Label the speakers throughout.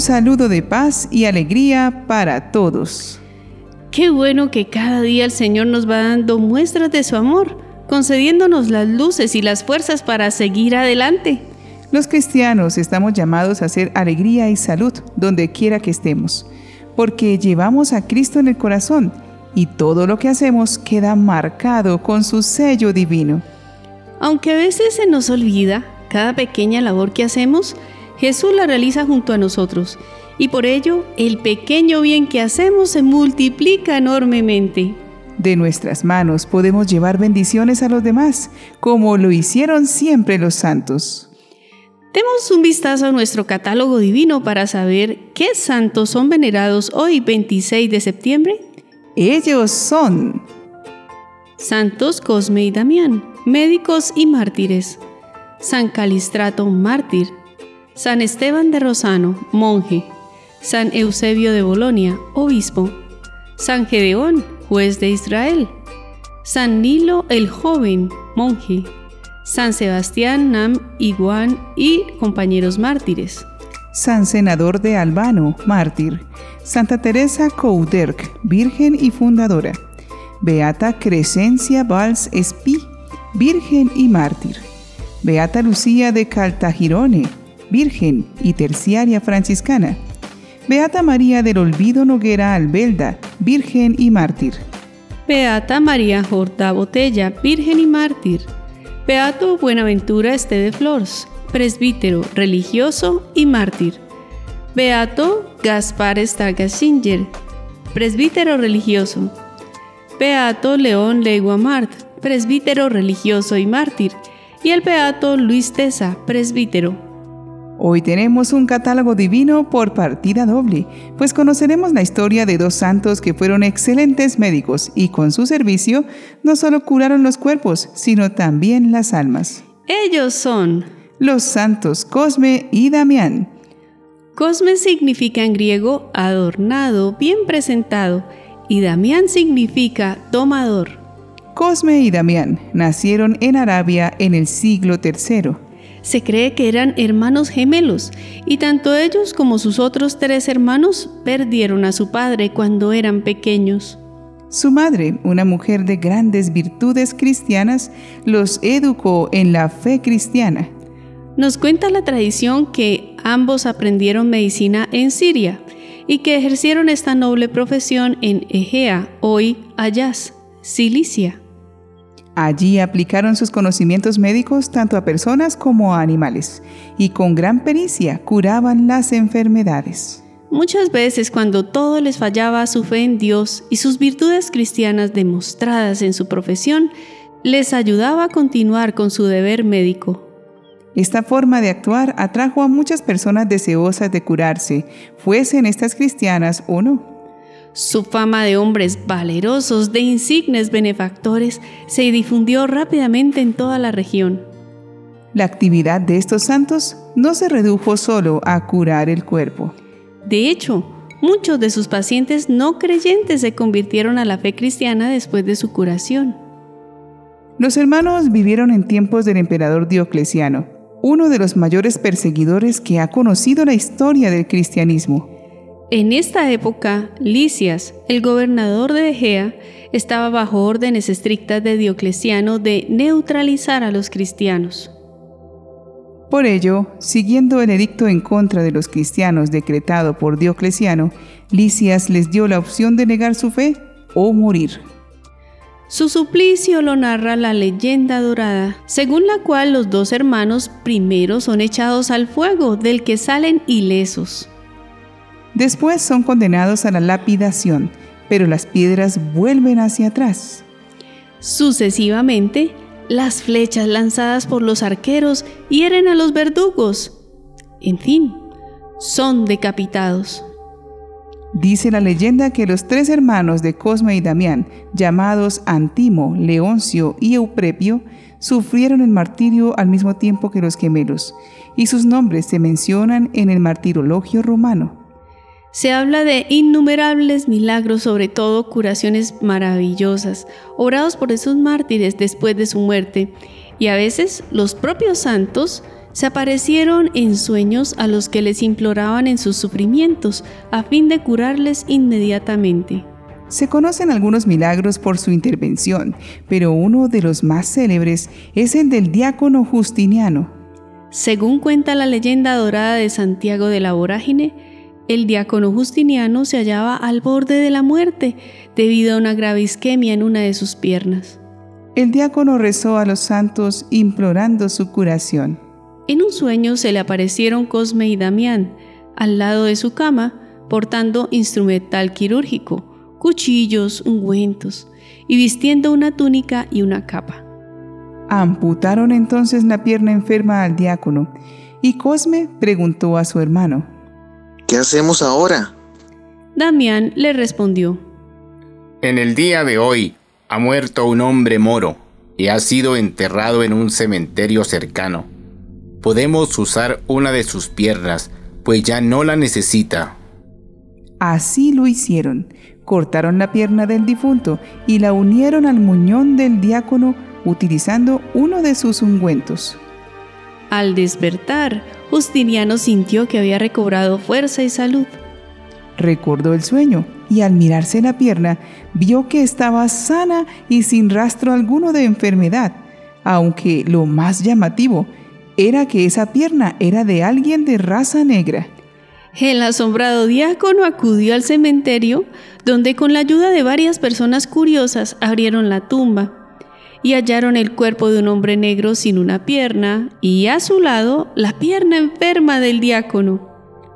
Speaker 1: Un saludo de paz y alegría para todos.
Speaker 2: Qué bueno que cada día el Señor nos va dando muestras de su amor, concediéndonos las luces y las fuerzas para seguir adelante.
Speaker 1: Los cristianos estamos llamados a hacer alegría y salud donde quiera que estemos, porque llevamos a Cristo en el corazón y todo lo que hacemos queda marcado con su sello divino.
Speaker 2: Aunque a veces se nos olvida, cada pequeña labor que hacemos, Jesús la realiza junto a nosotros y por ello el pequeño bien que hacemos se multiplica enormemente.
Speaker 1: De nuestras manos podemos llevar bendiciones a los demás, como lo hicieron siempre los santos.
Speaker 2: Demos un vistazo a nuestro catálogo divino para saber qué santos son venerados hoy 26 de septiembre.
Speaker 1: Ellos son
Speaker 2: Santos Cosme y Damián, médicos y mártires. San Calistrato, mártir. San Esteban de Rosano, monje. San Eusebio de Bolonia, obispo. San Gedeón, juez de Israel. San Nilo el joven, monje. San Sebastián, Nam, Iguan y compañeros mártires.
Speaker 1: San Senador de Albano, mártir. Santa Teresa Couderc, virgen y fundadora. Beata Crescencia Valls Espí, virgen y mártir. Beata Lucía de Caltagirone, virgen y terciaria franciscana. Beata María del Olvido Noguera Albelda, virgen y mártir.
Speaker 2: Beata María Jorda Botella, virgen y mártir. Beato Buenaventura Esteve Flores, presbítero, religioso y mártir. Beato Gaspar Singer, presbítero religioso. Beato León Leguamart, presbítero religioso y mártir. Y el Beato Luis Tesa, presbítero.
Speaker 1: Hoy tenemos un catálogo divino por partida doble, pues conoceremos la historia de dos santos que fueron excelentes médicos y con su servicio no solo curaron los cuerpos, sino también las almas.
Speaker 2: Ellos son
Speaker 1: los santos Cosme y Damián.
Speaker 2: Cosme significa en griego adornado, bien presentado, y Damián significa tomador.
Speaker 1: Cosme y Damián nacieron en Arabia en el siglo III.
Speaker 2: Se cree que eran hermanos gemelos y tanto ellos como sus otros tres hermanos perdieron a su padre cuando eran pequeños.
Speaker 1: Su madre, una mujer de grandes virtudes cristianas, los educó en la fe cristiana.
Speaker 2: Nos cuenta la tradición que ambos aprendieron medicina en Siria y que ejercieron esta noble profesión en Egea, hoy Ayaz, Cilicia.
Speaker 1: Allí aplicaron sus conocimientos médicos tanto a personas como a animales y con gran pericia curaban las enfermedades.
Speaker 2: Muchas veces cuando todo les fallaba su fe en Dios y sus virtudes cristianas demostradas en su profesión, les ayudaba a continuar con su deber médico.
Speaker 1: Esta forma de actuar atrajo a muchas personas deseosas de curarse, fuesen estas cristianas o no.
Speaker 2: Su fama de hombres valerosos, de insignes benefactores, se difundió rápidamente en toda la región.
Speaker 1: La actividad de estos santos no se redujo solo a curar el cuerpo.
Speaker 2: De hecho, muchos de sus pacientes no creyentes se convirtieron a la fe cristiana después de su curación.
Speaker 1: Los hermanos vivieron en tiempos del emperador Diocleciano, uno de los mayores perseguidores que ha conocido la historia del cristianismo.
Speaker 2: En esta época, Licias, el gobernador de Egea, estaba bajo órdenes estrictas de Diocleciano de neutralizar a los cristianos.
Speaker 1: Por ello, siguiendo el edicto en contra de los cristianos decretado por Diocleciano, Licias les dio la opción de negar su fe o morir.
Speaker 2: Su suplicio lo narra la leyenda dorada, según la cual los dos hermanos primero son echados al fuego, del que salen ilesos.
Speaker 1: Después son condenados a la lapidación, pero las piedras vuelven hacia atrás.
Speaker 2: Sucesivamente, las flechas lanzadas por los arqueros hieren a los verdugos. En fin, son decapitados.
Speaker 1: Dice la leyenda que los tres hermanos de Cosme y Damián, llamados Antimo, Leoncio y Euprepio, sufrieron el martirio al mismo tiempo que los gemelos, y sus nombres se mencionan en el martirologio romano.
Speaker 2: Se habla de innumerables milagros, sobre todo curaciones maravillosas, obrados por esos mártires después de su muerte, y a veces los propios santos se aparecieron en sueños a los que les imploraban en sus sufrimientos a fin de curarles inmediatamente.
Speaker 1: Se conocen algunos milagros por su intervención, pero uno de los más célebres es el del diácono Justiniano.
Speaker 2: Según cuenta la leyenda dorada de Santiago de la Vorágine, el diácono Justiniano se hallaba al borde de la muerte debido a una grave isquemia en una de sus piernas.
Speaker 1: El diácono rezó a los santos implorando su curación.
Speaker 2: En un sueño se le aparecieron Cosme y Damián al lado de su cama portando instrumental quirúrgico, cuchillos, ungüentos y vistiendo una túnica y una capa.
Speaker 1: Amputaron entonces la pierna enferma al diácono y Cosme preguntó a su hermano,
Speaker 3: ¿Qué hacemos ahora?
Speaker 2: Damián le respondió,
Speaker 4: En el día de hoy ha muerto un hombre moro y ha sido enterrado en un cementerio cercano. Podemos usar una de sus piernas, pues ya no la necesita.
Speaker 1: Así lo hicieron. Cortaron la pierna del difunto y la unieron al muñón del diácono utilizando uno de sus ungüentos.
Speaker 2: Al despertar, Justiniano sintió que había recobrado fuerza y salud.
Speaker 1: Recordó el sueño y al mirarse la pierna vio que estaba sana y sin rastro alguno de enfermedad, aunque lo más llamativo era que esa pierna era de alguien de raza negra.
Speaker 2: El asombrado diácono acudió al cementerio, donde con la ayuda de varias personas curiosas abrieron la tumba y hallaron el cuerpo de un hombre negro sin una pierna y a su lado la pierna enferma del diácono.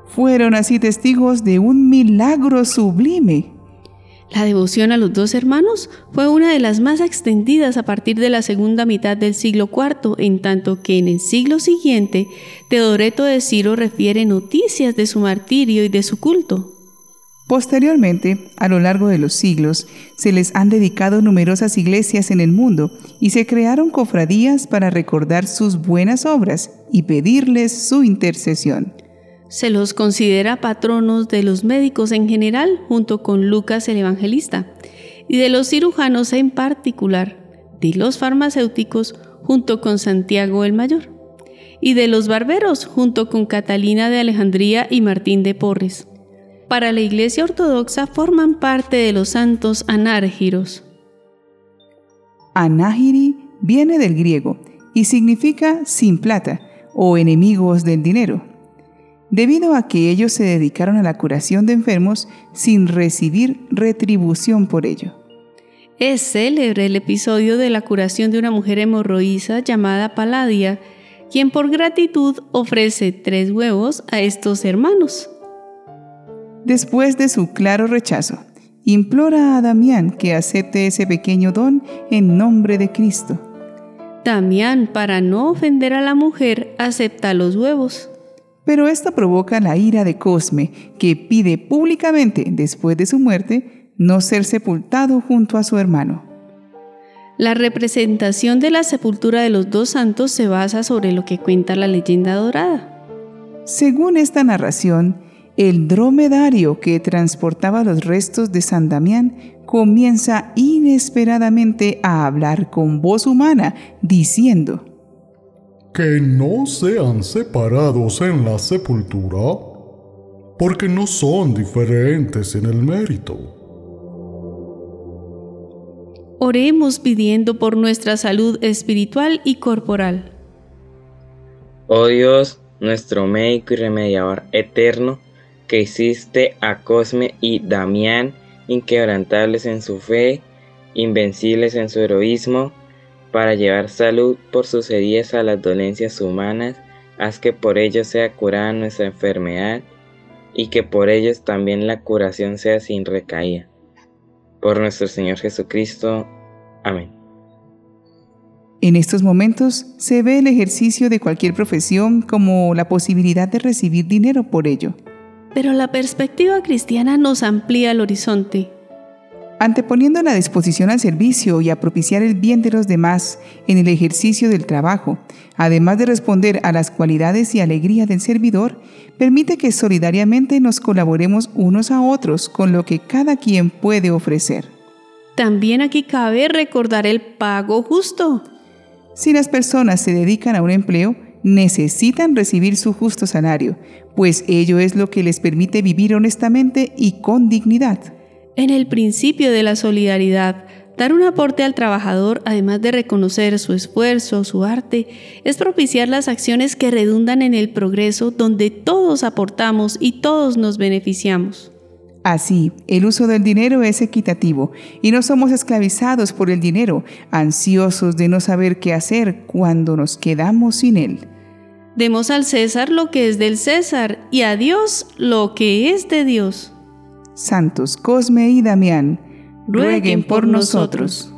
Speaker 1: Fueron así testigos de un milagro sublime.
Speaker 2: La devoción a los dos hermanos fue una de las más extendidas a partir de la segunda mitad del siglo IV, en tanto que en el siglo siguiente Teodoreto de Ciro refiere noticias de su martirio y de su culto.
Speaker 1: Posteriormente, a lo largo de los siglos, se les han dedicado numerosas iglesias en el mundo y se crearon cofradías para recordar sus buenas obras y pedirles su intercesión.
Speaker 2: Se los considera patronos de los médicos en general, junto con Lucas el Evangelista, y de los cirujanos en particular, de los farmacéuticos, junto con Santiago el Mayor, y de los barberos, junto con Catalina de Alejandría y Martín de Porres. Para la Iglesia Ortodoxa forman parte de los santos anárgiros.
Speaker 1: Anágiri viene del griego y significa sin plata o enemigos del dinero debido a que ellos se dedicaron a la curación de enfermos sin recibir retribución por ello.
Speaker 2: Es célebre el episodio de la curación de una mujer hemorroísa llamada Paladia, quien por gratitud ofrece tres huevos a estos hermanos.
Speaker 1: Después de su claro rechazo, implora a Damián que acepte ese pequeño don en nombre de Cristo.
Speaker 2: Damián, para no ofender a la mujer, acepta los huevos.
Speaker 1: Pero esto provoca la ira de Cosme, que pide públicamente, después de su muerte, no ser sepultado junto a su hermano.
Speaker 2: La representación de la sepultura de los dos santos se basa sobre lo que cuenta la leyenda dorada.
Speaker 1: Según esta narración, el dromedario que transportaba los restos de San Damián comienza inesperadamente a hablar con voz humana, diciendo,
Speaker 5: que no sean separados en la sepultura, porque no son diferentes en el mérito.
Speaker 2: Oremos pidiendo por nuestra salud espiritual y corporal.
Speaker 6: Oh Dios, nuestro médico y remediador eterno, que hiciste a Cosme y Damián inquebrantables en su fe, invencibles en su heroísmo, para llevar salud por sus heridas a las dolencias humanas, haz que por ellos sea curada nuestra enfermedad y que por ellos también la curación sea sin recaída. Por nuestro Señor Jesucristo. Amén.
Speaker 1: En estos momentos se ve el ejercicio de cualquier profesión como la posibilidad de recibir dinero por ello.
Speaker 2: Pero la perspectiva cristiana nos amplía el horizonte
Speaker 1: anteponiendo la disposición al servicio y a propiciar el bien de los demás en el ejercicio del trabajo, además de responder a las cualidades y alegría del servidor, permite que solidariamente nos colaboremos unos a otros con lo que cada quien puede ofrecer.
Speaker 2: También aquí cabe recordar el pago justo.
Speaker 1: Si las personas se dedican a un empleo, necesitan recibir su justo salario, pues ello es lo que les permite vivir honestamente y con dignidad.
Speaker 2: En el principio de la solidaridad, dar un aporte al trabajador, además de reconocer su esfuerzo, su arte, es propiciar las acciones que redundan en el progreso donde todos aportamos y todos nos beneficiamos.
Speaker 1: Así, el uso del dinero es equitativo y no somos esclavizados por el dinero, ansiosos de no saber qué hacer cuando nos quedamos sin él.
Speaker 2: Demos al César lo que es del César y a Dios lo que es de Dios.
Speaker 1: Santos Cosme y Damián, rueguen por nosotros.